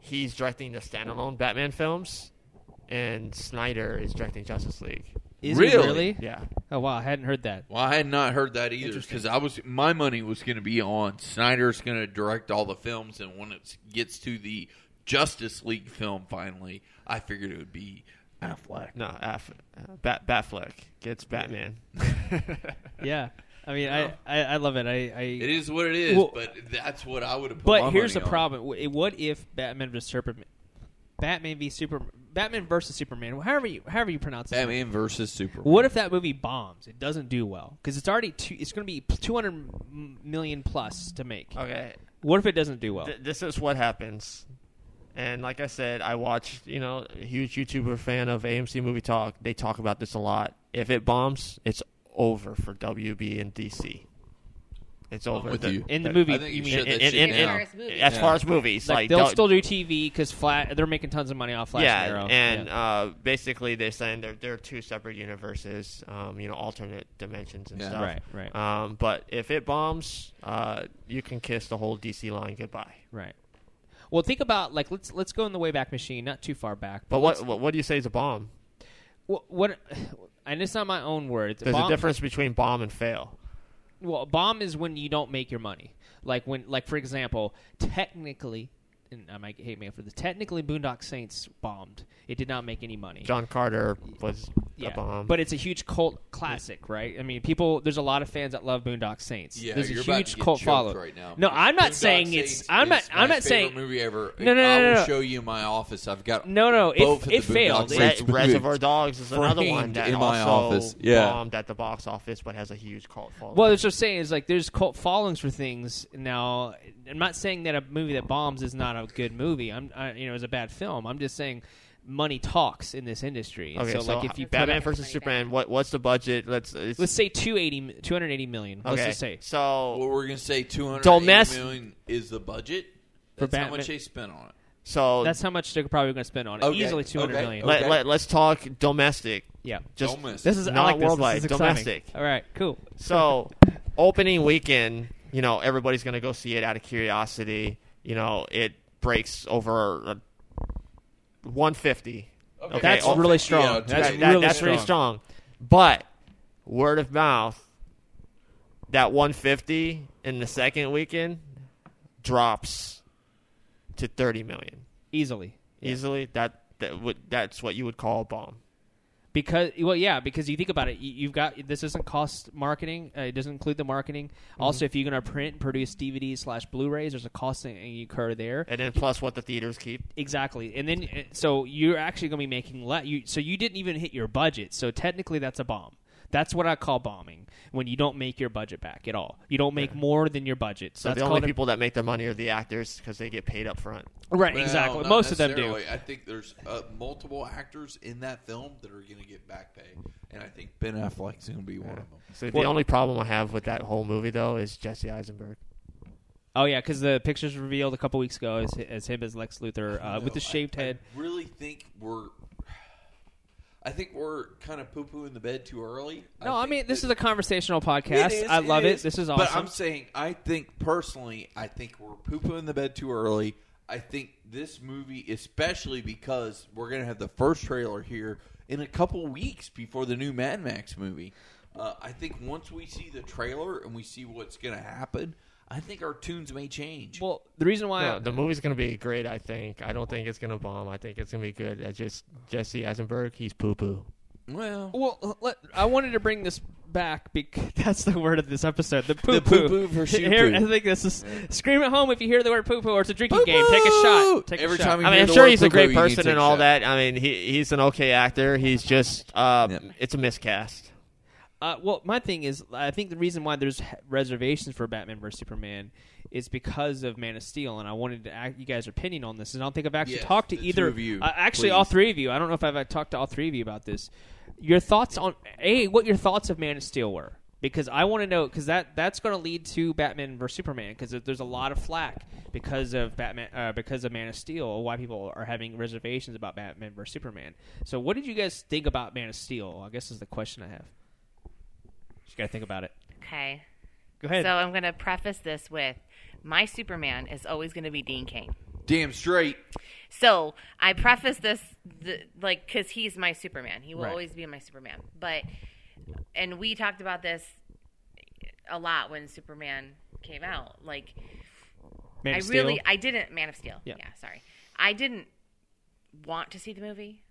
he's directing the standalone Batman films, and Snyder is directing Justice League. Is Really? it really? Yeah, Oh wow, I hadn't heard that. Well, I had not heard that either because I was my money was going to be on Snyder's going to direct all the films, and when it gets to the Justice League film, finally, I figured it would be Affleck. no, Aff, uh, Bat Batfleck gets Batman. Yeah, I mean, I, I I love it. I, I It is what it is, Well- but that's what I would have. put But my here's the money on. problem: what if Batman vs Superman, Batman v Super, Batman versus Superman, however you however you pronounce it. Batman versus Superman. What if that movie bombs? It doesn't do well because it's already two, it's going to be two hundred million plus to make. Okay, What if it doesn't do well? Th- this is what happens. And like I said, I watched, you know, a huge YouTuber fan of AMC Movie Talk. They talk about this a lot. If it bombs, it's over for WB and DC. It's over. with The- you. In the I movie, think you you mean shut in- in- As in- far as movies. Yeah. far as movies, like, like, they'll still do TV because Flat they're making tons of money off Flash yeah, and Arrow. and Yeah. uh, basically they're saying they're they're two separate universes, um, you know, alternate dimensions and Yeah. stuff. right, right, Um, but if it bombs, uh, you can kiss the whole DC line goodbye. right. Well, think about like let's let's go in the Wayback Machine, not too far back. But let's- what what, what do you say is a bomb? what, what and it's not my own words. There's bomb, a difference between bomb and fail. Well, a bomb is when you don't make your money. Like when, like for example, technically, and I might hate me for this. Technically, Boondock Saints bombed. It did not make any money. John Carter was yeah, a bomb. but it's a huge cult classic, right? I mean, people. There's a lot of fans that love Boondock Saints. Yeah, there's a you're about huge to get cult choked follow. right now. No, I'm not Boondock saying it's. I'm not. I'm not saying. movie ever. No, no, I no, no, no. show you my office. I've got No, no, it- of it the failed. Boondock Re- Reservoir Dogs is another one that in my also office. Yeah. bombed at the box office, but has a huge cult following. Well, that's what I'm saying is like there's cult followings for things. Now, I'm not saying that a movie that bombs is not a good movie. I'm, I, you know, is a bad film. I'm just saying money talks in this industry. okay, so, so, like if you put Batman out- versus Superman, what what's the budget? Let's it's, let's say 280, 280 million. Let's okay. just say So Well, we're gonna say two hundred Domest- is the budget. For That's how Batman- much they spent on it. so that's how much they're probably going to spend on it. Okay, Easily two hundred okay, million. okay. let, let, let's talk domestic. Yeah, Just Domestic. this is Not like this. worldwide, This is domestic. All right, cool. So, opening weekend, you know, everybody's going to go see it out of curiosity. You know, it breaks over uh, 150. Okay, That's oh, really strong. that- that's That- that- really that's strong. really strong. But word of mouth, that 150 in the second weekend drops to 30 million Easily. Yeah. easily. That that would that's what you would call a bomb. Because well, yeah, because you think about it, you, you've got this doesn't cost marketing. Uh, it doesn't include the marketing. Mm-hmm. Also, if you're going to print and produce DVDs slash Blu-rays, there's a cost that you incur there. And then plus what the theaters keep. Exactly, and then uh, so you're actually going to be making le- you. So you didn't even hit your budget. So technically, that's a bomb. That's what I call bombing when you don't make your budget back at all. You don't make more than your budget. So So that's the only called a- people that make their money are the actors because they get paid up front. right. Well, exactly. Most of them do. I think there's uh, multiple actors in that film that are going to get back pay, and I think Ben Affleck's going to be one of them. So Well- the only problem I have with that whole movie though is Jesse Eisenberg. Oh yeah, because the pictures revealed a couple weeks ago as, as him as Lex Luthor uh, with the shaved I, head. I really think we're. I think we're kind of poo pooing the bed too early. No, I, think mean this that- is a conversational podcast. It is, I love it. This is awesome. But. I'm saying, I think personally, I think we're poo pooing the bed too early. I think this movie, especially because we're going to have the first trailer here in a couple weeks before the new Mad Max movie. Uh, I think once we see the trailer and we see what's going to happen, I think our tunes may change. well, the reason why No, the movie's gonna be great. I think. I don't think it's gonna bomb. I think it's gonna be good. I just Jesse Eisenberg, he's poo poo. well, Well, let, I wanted to bring this back because that's the word of this episode. The poo poo-poo for shoe Here, poo. I think this is scream at home if you hear the word poo poo or it's a drinking game. Take a shot. Take Every a time you I mean, I'm sure he's a great you need to person and all shot. that. I mean, he he's an okay actor. He's just uh, Yep. it's a miscast. Uh, well, my thing is, I think the reason why there's reservations for Batman vs Superman is because of Man of Steel, and I wanted to ask you guys' opinion on this. And I don't think I've actually Yes, talked to either of you, uh, actually all three of you. I don't know if I've talked to all three of you about this. Your thoughts on a what your thoughts of Man of Steel were. Because I want to know, because that that's going to lead to Batman vs Superman. Because there's a lot of flack because of Batman, uh, because of Man of Steel. Why people are having reservations about Batman vs Superman. So, what did you guys think about Man of Steel? I guess is the question I have. Just got to think about it. Okay. Go ahead. So I'm going to preface this with my Superman is always going to be Dean Cain. Damn straight. So I preface this the, like because he's my Superman. He will Right. always be my Superman. But and we talked about this a lot when Superman came out. Like Man I of really Steel. I didn't Man of Steel. Yeah. yeah, sorry. I didn't want to see the movie.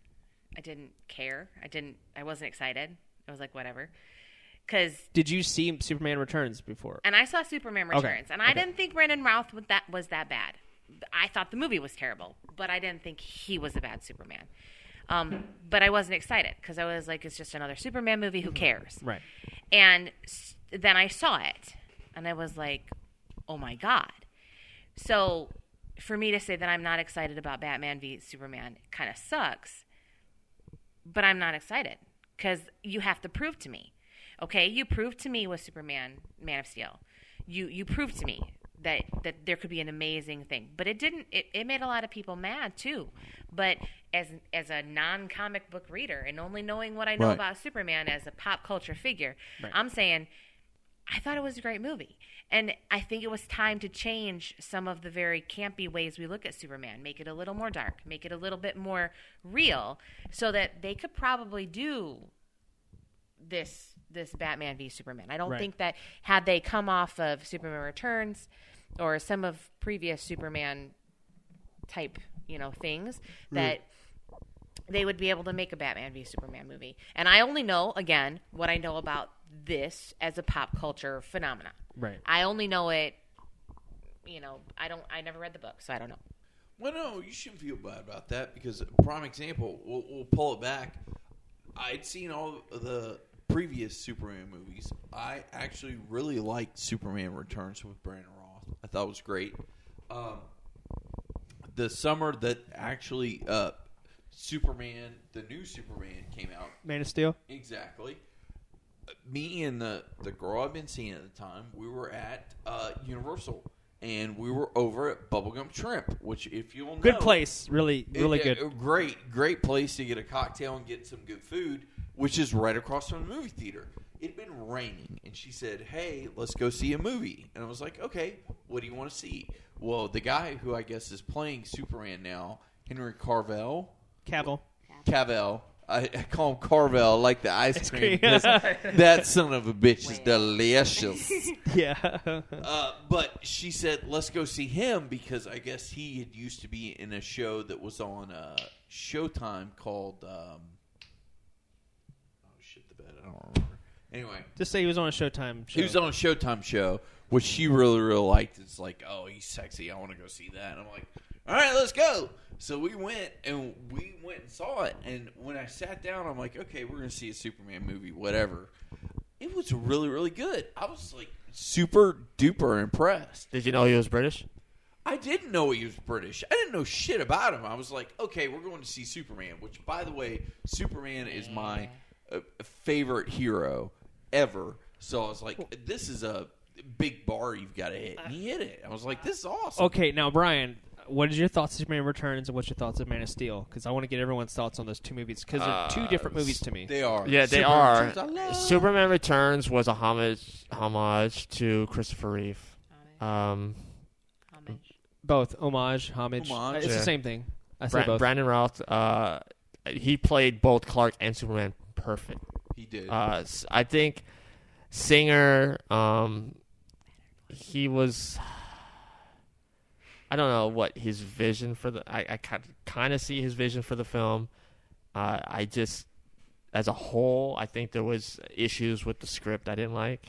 I didn't care. I didn't. I wasn't excited. I was like whatever. Because Did you see Superman Returns before? and I saw Superman Okay. Returns, and I Okay. didn't think Brandon Routh was that was that bad. I thought the movie was terrible, but I didn't think he was a bad Superman. Um, but I wasn't excited because I was like, it's just another Superman movie. Who cares? Right. And s- then I saw it, and I was like, oh my god. So for me to say that I'm not excited about Batman v Superman kind of sucks, but I'm not excited because you have to prove to me. Okay, you proved to me with Superman, Man of Steel. You you proved to me that that there could be an amazing thing, but it didn't. It, it made a lot of people mad too. But as as a non comic book reader and only knowing what I know Right. about Superman as a pop culture figure, Right. I'm saying I thought it was a great movie. And I think it was time to change some of the very campy ways we look at Superman, make it a little more dark, make it a little bit more real, so that they could probably do this this Batman v Superman. I don't Right. think that had they come off of Superman Returns or some of previous Superman type, you know, things that they would be able to make a Batman v Superman movie. And I only know again what I know about this as a pop culture phenomenon. Right. I only know it you know, I don't I never read the book, so I don't know. Well, no, you shouldn't feel bad about that because prime example. We'll, we'll pull it back. I'd seen all the previous Superman movies. I actually really liked Superman Returns with Brandon Routh. I thought it was great. Um, the summer that actually uh, Superman, the new Superman, came out, Man of Steel. Exactly. Me and the the girl I've been seeing at the time, we were at uh, Universal, and we were over at Bubba Gump Shrimp, which, if you'll know, Good place. Really, really it- good. great, great place to get a cocktail and get some good food, which is right across from the movie theater. It'd been raining, and she said, "Hey, let's go see a movie." And I was like, "Okay, what do you want to see?" Well, the guy who I guess is playing Superman now, Henry Carvel, Cavill. Cavell. I, I call him Carvel, like the ice cream. cream. that son of a bitch is delicious. Yeah. Uh, but she said, "Let's go see him because I guess he had used to be in a show that was on uh, Showtime called um, oh shit the bed I don't remember. Anyway, Just say he was on a Showtime show. he was on a Showtime show, which she really really liked. It's like, oh, he's sexy. I want to go see that. And I'm like, all right, let's go. So we went and we went and saw it. And when I sat down, I'm like, okay, we're gonna see a Superman movie, whatever. It was really really good. I was like super duper impressed. Did you know he was British? I didn't know he was British. I didn't know shit about him. I was like, okay, we're going to see Superman, which, by the way, Superman is my favorite hero ever. So I was like, this is a big bar you've got to hit. And he hit it. I was like, this is awesome. Okay, now Brian, what is your thoughts of Superman Returns and what's your thoughts of Man of Steel? Because I want to get everyone's thoughts on those two movies because they're two Uh, different movies to me. They are. Yeah, they Superman are. Returns, I love. Superman Returns was a homage homage to Christopher Reeve. Um, Homage. Both homage, homage. Homage. It's Yeah. the same thing. I say Bra- both. Brandon Routh, uh, he played both Clark and Superman perfect. He did. Uh, s- I think Singer, um, he was. I don't know what his vision for the. I, I kind of see his vision for the film. Uh, I just, as a whole, I think there was issues with the script I didn't like.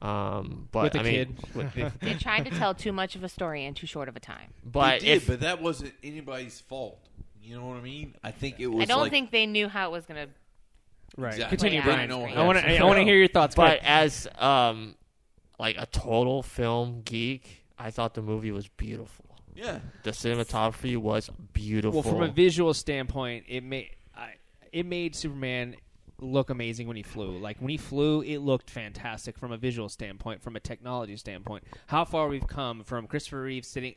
Um, but With the I mean, kid. with the- They tried to tell too much of a story in too short of a time. but They did, if but that wasn't anybody's fault. You know what I mean? I think it was I don't like, think they knew how it was going to. Right. Exactly. Continue, Yeah, Brian. I I agree. want to. I want to hear your thoughts. But as um, like a total film geek, I thought the movie was beautiful. yeah. The cinematography was beautiful. well, from a visual standpoint, it made I, it made Superman look amazing when he flew. Like when he flew, it looked fantastic from a visual standpoint, from a technology standpoint. How far we've come from Christopher Reeve sitting,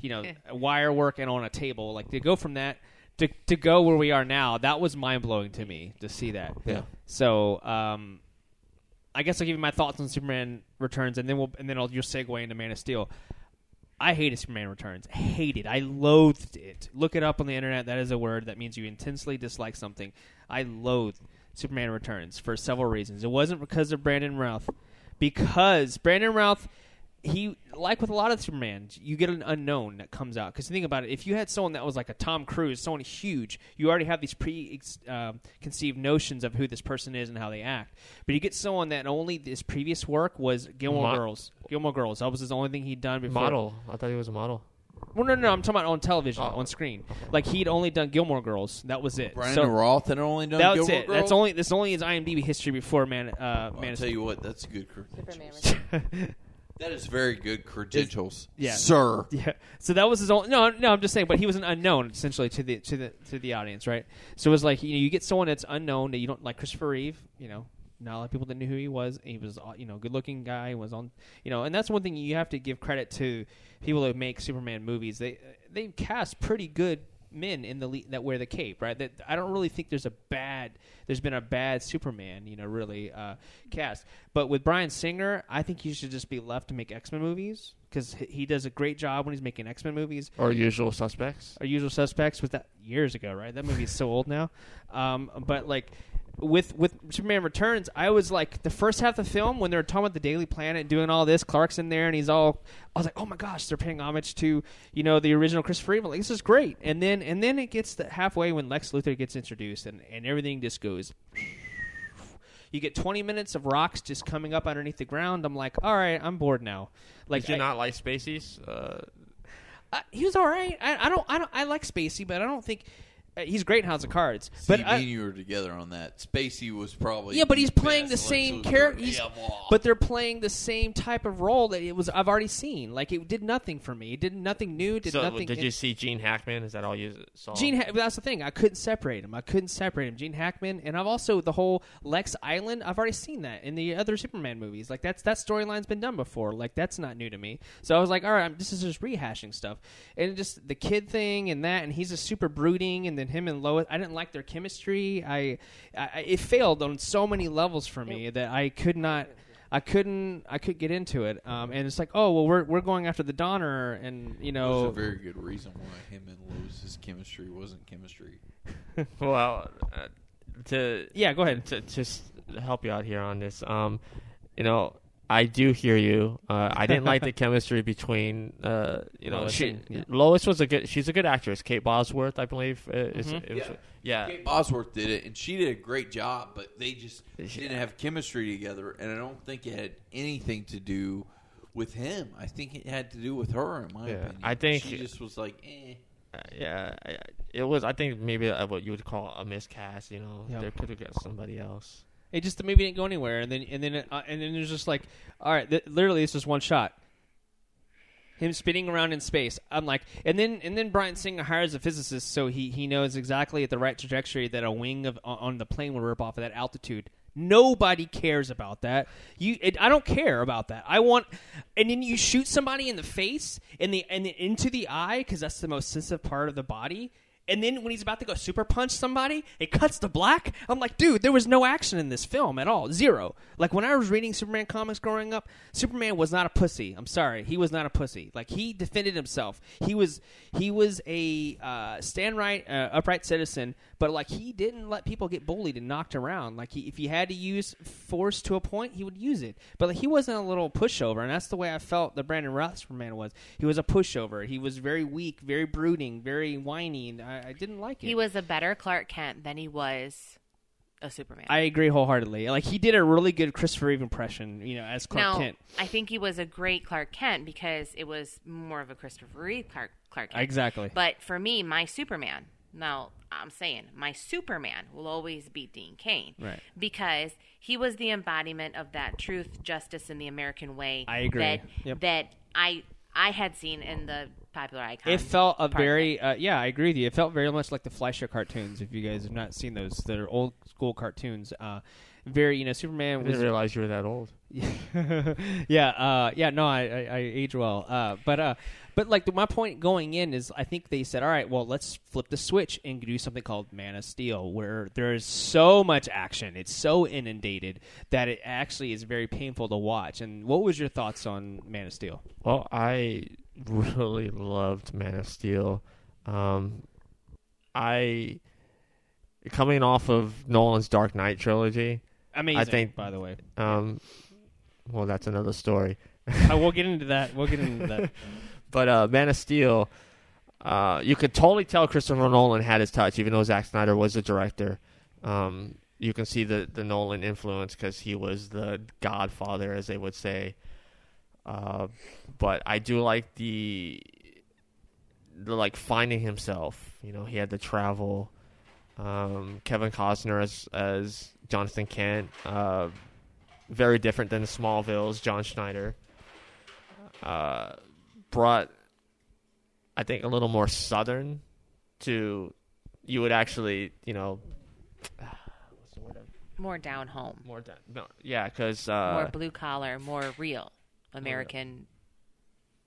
you know, wire work and on a table. Like to go from that to to go where we are now, that was mind blowing to me to see that. Yeah. So, um, I guess I'll give you my thoughts on Superman Returns, and then we'll and then I'll just segue into Man of Steel. I hated Superman Returns. Hated. I loathed it. Look it up on the internet. That is a word that means you intensely dislike something. I loathed Superman Returns for several reasons. It wasn't because of Brandon Routh, because Brandon Routh, he like with a lot of Superman, you get an unknown that comes out. Because think about it, if you had someone that was like a Tom Cruise, someone huge, you already have these pre-conceived notions of who this person is and how they act. But you get someone that only this previous work was Gilmore Mo- Girls. Gilmore Girls. That was his only thing he'd done before. Model. I thought he was a model. Well, no, no, no, I'm talking about on television, Oh. on screen. Like he'd only done Gilmore Girls. That was it. Brandon so Routh had only done that's Gilmore it. Girls? That's only that's only his IMDb history before Man. Uh, Well, Man I'll tell you what, that's a good Superman credentials. that is very good credentials, yeah. sir. Yeah. So that was his own. No, no. I'm just saying, but he was an unknown essentially to the to the to the audience, right? So it was like you know you get someone that's unknown that you don't like Christopher Reeve, you know. Not a lot of people that knew who he was. He was, uh, you know, good looking guy. Was on, you know, and that's one thing you have to give credit to people that make Superman movies. They they cast pretty good men in the le- that wear the cape, right? That I don't really think there's a bad there's been a bad Superman, you know, really uh, cast. But with Bryan Singer, I think he should just be left to make X Men movies because he does a great job when he's making X Men movies. Or usual suspects. Our Usual Suspects was that years ago, right? That movie is so old now. Um, but like with with Superman Returns, I was like the first half of the film when they're talking about the Daily Planet and doing all this. Clark's in there and he's all. I was like, oh my gosh, they're paying homage to you know the original Christopher Reeve. Like this is great. And then and then it gets to halfway when Lex Luthor gets introduced and and everything just goes. You get 20 minutes of rocks just coming up underneath the ground. I'm like, all right, I'm bored now. Like Did you I- not like Spacey's? Uh, uh, he was all right. I, I don't. I don't. I like Spacey, but I don't think Uh, he's great in House of hmm. Cards. But See, I, and you were together on that. Spacey was probably yeah, but he's playing the same character. ever. But they're playing the same type of role that it was. I've already seen. Like it did nothing for me. It did nothing new. Did so nothing. did it- you see Gene Hackman? Is that all you saw? Gene, ha- that's the thing. I couldn't separate him. I couldn't separate him. Gene Hackman, and I've also the whole Lex Island. I've already seen that in the other Superman movies. Like that's that storyline's been done before. Like that's not new to me. So I was like, all right, I'm, this is just rehashing stuff, and just the kid thing and that, and he's just super brooding, and then him and Lois. I didn't like their chemistry. I, I it failed on so many levels for me that I could not. I couldn't. I could get into it, um, and it's like, oh well, we're we're going after the Donner, and you There's know, a very good reason why him and Lois's chemistry wasn't chemistry. Well, uh, to yeah. Go ahead. to just help you out here on this. Um, you know, I do hear you. Uh, I didn't like the chemistry between, uh, you know, Lois she, and- yeah. Lois was a good. She's a good actress. Kate Bosworth, I believe. Uh, is, Mhm. it was- Yeah. yeah. Kate Bosworth did it, and she did a great job, but they just She- didn't have chemistry together, and I don't think it had anything to do with him. I think it had to do with her, in my Yeah, opinion. I think- she just was like, eh. Uh, yeah, I- I- it was. I think maybe uh, what you would call a miscast. You know, Yeah. they could have got somebody else. It just the movie didn't go anywhere, and then and then uh, and then there's just like, all right, th- literally it's just one shot. Him spinning around in space. I'm like, and then and then Bryan Singer hires a physicist, so he he knows exactly at the right trajectory that a wing of on the plane would rip off at that altitude. Nobody cares about that. You, it, I don't care about that. I want, and then you shoot somebody in the face and the and into the eye because that's the most sensitive part of the body. And then when he's about to go super punch somebody, it cuts to black. I'm like, dude, there was no action in this film at all. Zero. Like when I was reading Superman comics growing up, Superman was not a pussy. I'm sorry, he was not a pussy. Like he defended himself. He was he was a uh, stand right, uh, upright citizen. But like he didn't let people get bullied and knocked around. Like he, if he had to use force to a point, he would use it. But like he wasn't a little pushover, and that's the way I felt the Brandon Routh Superman was. He was a pushover. He was very weak, very brooding, very whiny. And I, I didn't like it. He was a better Clark Kent than he was a Superman. I agree wholeheartedly. Like he did a really good Christopher Reeve impression, you know, as Clark now, Kent. I think he was a great Clark Kent because it was more of a Christopher Reeve Clark, Clark Kent. Exactly. But for me, my Superman, now I'm saying my Superman will always be Dean Cain. Right. Because he was the embodiment of that truth, justice, and the American way. I agree. That, Yep. that I I had seen in the popular icon. It felt a very, uh, yeah, I agree with you. It felt very much like the Fleischer cartoons. If you guys have not seen those, they're old school cartoons. Uh, very you know Superman I didn't realize you were that old. yeah, uh, yeah, no, I, I, I age well, uh, but uh, but like the, my point going in is, I think they said, all right, well, let's flip the switch and do something called Man of Steel, where there's so much action, it's so inundated that it actually is very painful to watch. And what was your thoughts on Man of Steel? Well, I really loved Man of Steel. Um, I coming off of Nolan's Dark Knight trilogy. Amazing, I think- by the way. Um, well, that's another story. Uh, we'll get into that. We'll get into that. But uh, Man of Steel, uh, you could totally tell Christopher Nolan had his touch, even though Zack Snyder was the director. Um, you can see the the Nolan influence because he was the Godfather, as they would say. Uh, but I do like the the like finding himself. You know, he had to travel. Um, Kevin Costner as as Jonathan Kent, uh, very different than Smallville's John Schneider. Uh, brought, I think, a little more southern to. You would actually, you know? More down home, More down, no, yeah, because more uh, blue collar, more real American.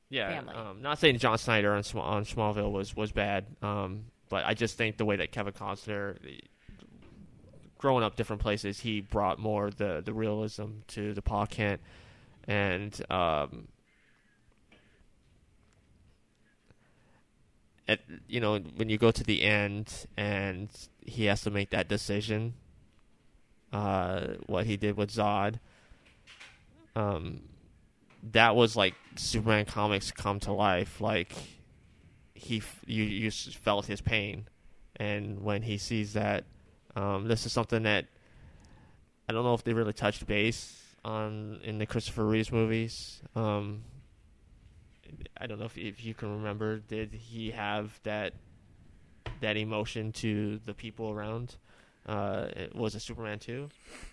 yeah, family. um, not saying John Schneider on, Sm- on Smallville was was bad, um, but I just think the way that Kevin Costner, growing up different places, he brought more the the realism to the Pa Kent, and um, at you know when you go to the end and he has to make that decision, uh, what he did with Zod. Um, that was like Superman comics come to life. Like he, you, you felt his pain, and when he sees that, um, this is something that I don't know if they really touched base on in the Christopher Reeves movies. Um, I don't know if if you can remember. Did he have that that emotion to the people around? Uh, it was it Superman two?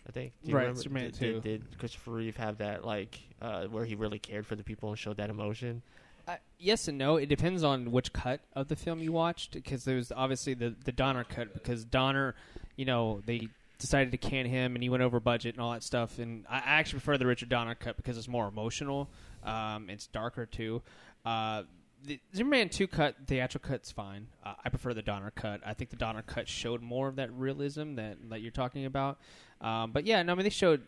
I think. Do you Right, remember? Superman did, 2. Did, did Christopher Reeve have that like uh, where he really cared for the people and showed that emotion? Uh, yes and no. It depends on which cut of the film you watched, because there was obviously the the Donner cut. Because Donner, you know, they decided to can him, and he went over budget and all that stuff. And I I actually prefer the Richard Donner cut because it's more emotional. Um, it's darker too. Uh, the Superman two cut, the theatrical cut's fine. Uh, I prefer the Donner cut. I think the Donner cut showed more of that realism that that you're talking about. Um, but yeah, no, I mean they showed.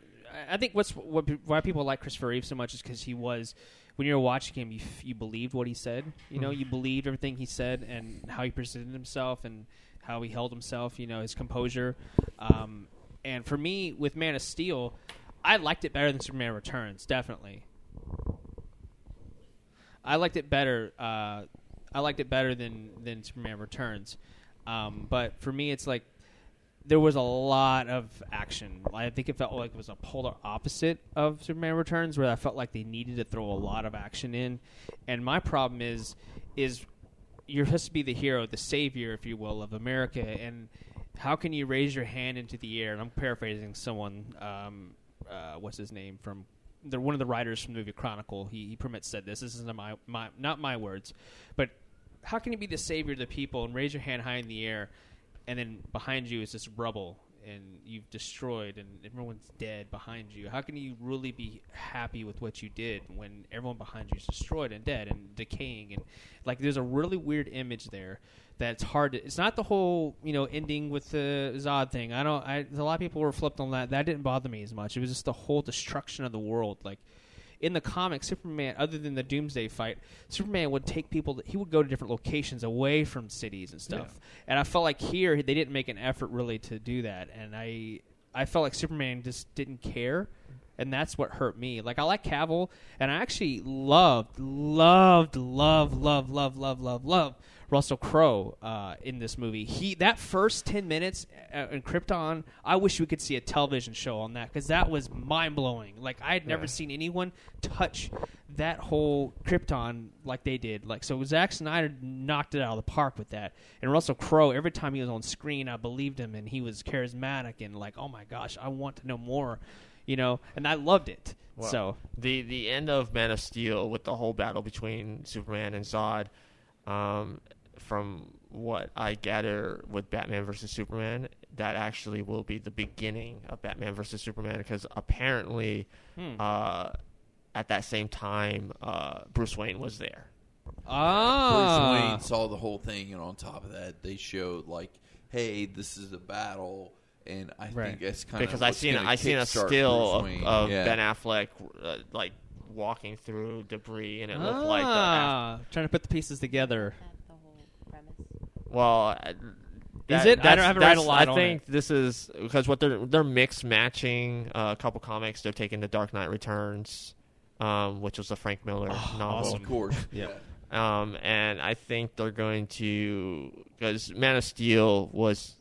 I- think what's what why people like Christopher Reeve so much is because he was when you were watching him, you f- you believed what he said. You know, you believed everything he said and how he presented himself and how he held himself. You know, his composure. Um, and for me, with Man of Steel, I liked it better than Superman Returns. Definitely, I liked it better. Uh, I liked it better than than Superman Returns. Um, but for me, it's like there was a lot of action. I think it felt like it was a polar opposite of Superman Returns, where I felt like they needed to throw a lot of action in. And my problem is, is you're supposed to be the hero, the savior, if you will, of America, and how can you raise your hand into the air? And I'm paraphrasing someone. Um, uh, what's his name from? The, one of the writers from the movie Chronicle. He, he permits said this. This isn't my, my not my words, but how can you be the savior of the people and raise your hand high in the air and then behind you is this rubble and you've destroyed and everyone's dead behind you how can you really be happy with what you did when everyone behind you is destroyed and dead and decaying? And like there's a really weird image there that's hard to it's not the whole you know ending with the zod thing. I don't i a lot of people were flipped on that. That didn't bother me as much. It was just the whole destruction of the world. Like in the comics, Superman, other than the Doomsday fight, Superman would take people. He would go to different locations away from cities and stuff. And I felt like here they didn't make an effort really to do that. And I, I felt like Superman just didn't care, and that's what hurt me. Like I like Cavill, and I actually loved, loved, love, love, love, love, love, love Russell Crowe uh, in this movie. He that first ten minutes uh, in Krypton, I wish we could see a television show on that because that was mind blowing. Like I had never Yeah. seen anyone touch that whole Krypton like they did. Like so, Zack Snyder knocked it out of the park with that. And Russell Crowe, every time he was on screen, I believed him, and he was charismatic and like, oh my gosh, I want to know more. You know, and I loved it. Well, so the the end of Man of Steel with the whole battle between Superman and Zod, um, from what I gather with Batman versus Superman, that actually will be the beginning of Batman versus Superman because apparently Hmm. uh, at that same time uh, Bruce Wayne was there. Ah, Bruce Wayne saw the whole thing, and on top of that, they showed like, "Hey, this is a battle." And I Right. think that's kind because of because I seen I seen a still of, of Ben Affleck uh, like walking through debris and it looked like the Ah, trying to put the pieces together. That's the whole premise. Well, uh, that- it? I don't- I that's- haven't read a that's- lot I on think this is because what they're they're mix matching uh, a couple comics. They're taking the Dark Knight Returns, um, which was a Frank Miller Oh, novel, Of course, Yeah. um, and I think they're going to because Man of Steel was,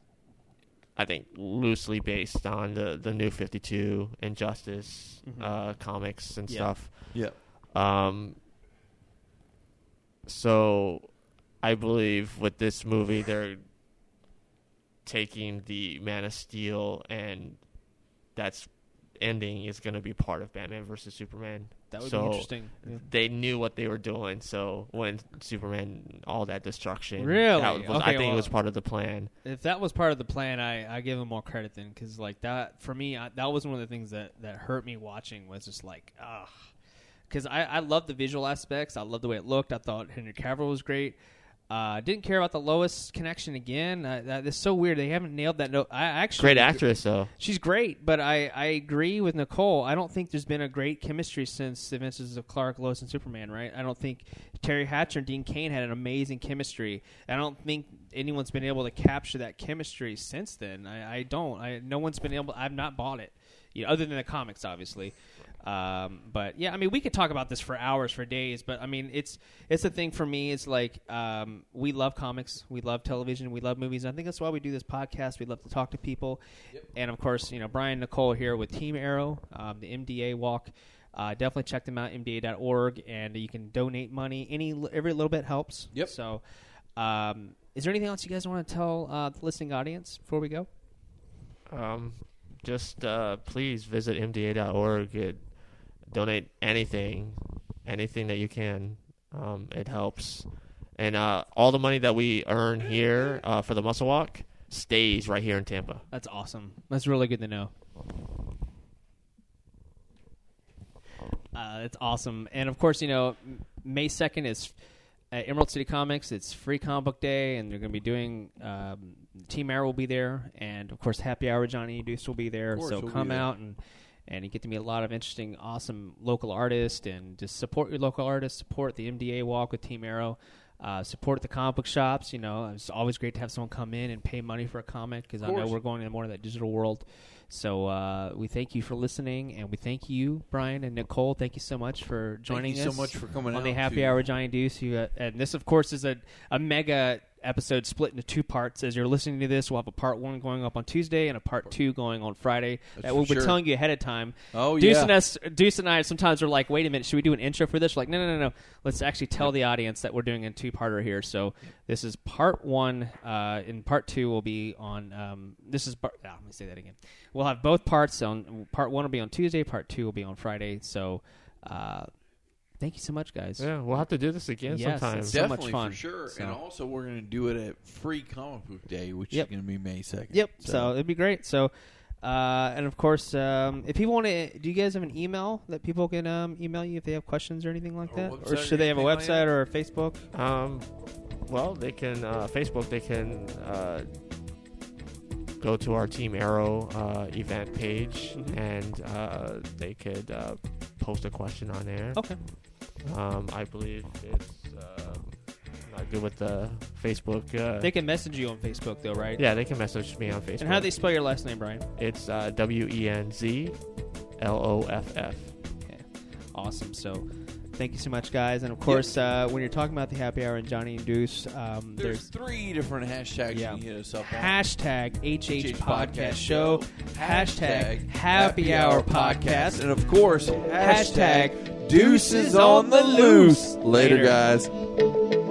I think, loosely based on the the New Fifty Two Injustice Mhm. uh, comics and Yeah. stuff. Yeah. Um, so I believe with this movie, they're taking the Man of Steel and that's ending is going to be part of Batman versus Superman. That would So, be interesting. Yeah. They knew what they were doing, so when Superman, all that destruction, Really? that was, Okay, I think well- it was part of the plan. If that was part of the plan, I, I give him more credit then, because like that for me, I, that was one of the things that that hurt me watching was just like ah, because I I love the visual aspects, I love the way it looked. I thought Henry Cavill was great. Uh, didn't care about the Lois connection again. Uh, that, it's so weird. They haven't nailed that. No, I actually Great actress, though. She's great, but I, I agree with Nicole. I don't think there's been a great chemistry since the Adventures of Clark, Lois, and Superman. Right? I don't think Teri Hatcher and Dean Cain had an amazing chemistry. I don't think anyone's been able to capture that chemistry since then. I, I don't. I no one's been able. I've not bought it, you know, other than the comics, obviously. Um, but yeah, I mean, we could talk about this for hours, for days. But I mean, it's it's the thing for me. It's like um, we love comics, we love television, we love movies. And I think that's why we do this podcast. We love to talk to people, and of course, you know, Brian Nicole here with Team Arrow, um, the MDA Walk. Uh, definitely check them out, MDA.org, and you can donate money. Any every little bit helps. Yep. So, um, is there anything else you guys want to tell uh, the listening audience before we go? Um, just uh, please visit mda.org. It, donate anything, anything that you can. Um, it helps. And uh, all the money that we earn here uh, for the Muscle Walk stays right here in Tampa. That's awesome. That's really good to know. Uh, that's awesome. And of course, you know, May 2nd is at Emerald City Comics. It's free comic book day, and they're going to be doing, um, Team Arrow will be there. And of course, Happy Hour Johnny Deuce will be there. Course, so he'll come there. out and. And you get to meet a lot of interesting, awesome local artists, and just support your local artists. Support the MDA Walk with Team Arrow. Uh, support the comic book shops. You know, it's always great to have someone come in and pay money for a comic because I know we're going into more of that digital world. So uh, we thank you for listening, and we thank you, Brian and Nicole. Thank you so much for joining Thank you us so much for coming on the Happy Hour Giant Deuce. You, uh, and this, of course, is a, a mega episode split into two parts. As you're listening to this, we'll have a part one going up on Tuesday and a part two going on Friday. That's that we'll for be telling you ahead of time. Oh Deuce yeah. and us, Deuce and I sometimes are like, wait a minute, should we do an intro for this? We're like, no, no, no, no. Let's actually tell the audience that we're doing a two-parter here. So this is part one. Uh, and part two will be on. Um, this is. Part, ah, let me say that again. We'll have both parts on. Part one will be on Tuesday. Part two will be on Friday. So. Uh, Thank you so much, guys. Yeah, we'll have to do this again Yes, sometime. it's- so much Definitely fun. for sure. So- And also, we're going to do it at Free Comic Book Day, which Yep. is going to be May second. Yep. So, it'd be great. So, uh, and of course, um, if people want to, do you guys have an email that people can um, email you if they have questions or anything like Or that, website or or should they have a anything like website or a Facebook? Um, well, they can uh, Facebook. They can uh, go to our Team Arrow uh, event page, Mhm. and uh, they could uh, post a question on there. Okay. Um, I believe it's um, not good with the Facebook. Uh, They can message you on Facebook though, right? yeah, they can message me on Facebook. And how do they spell your last name, Brian? It's uh, W E N Z L O F F. Okay. Awesome. So, thank you so much, guys. And of course, uh, when you're talking about the happy hour and Johnny and Deuce, um, There's there's three different hashtags Yeah. you can hit us up on. hashtag HH HH Podcast Show, hashtag hashtag Happy Hour Podcast, and of course, hashtag Deuces on the loose. Later, Later. guys.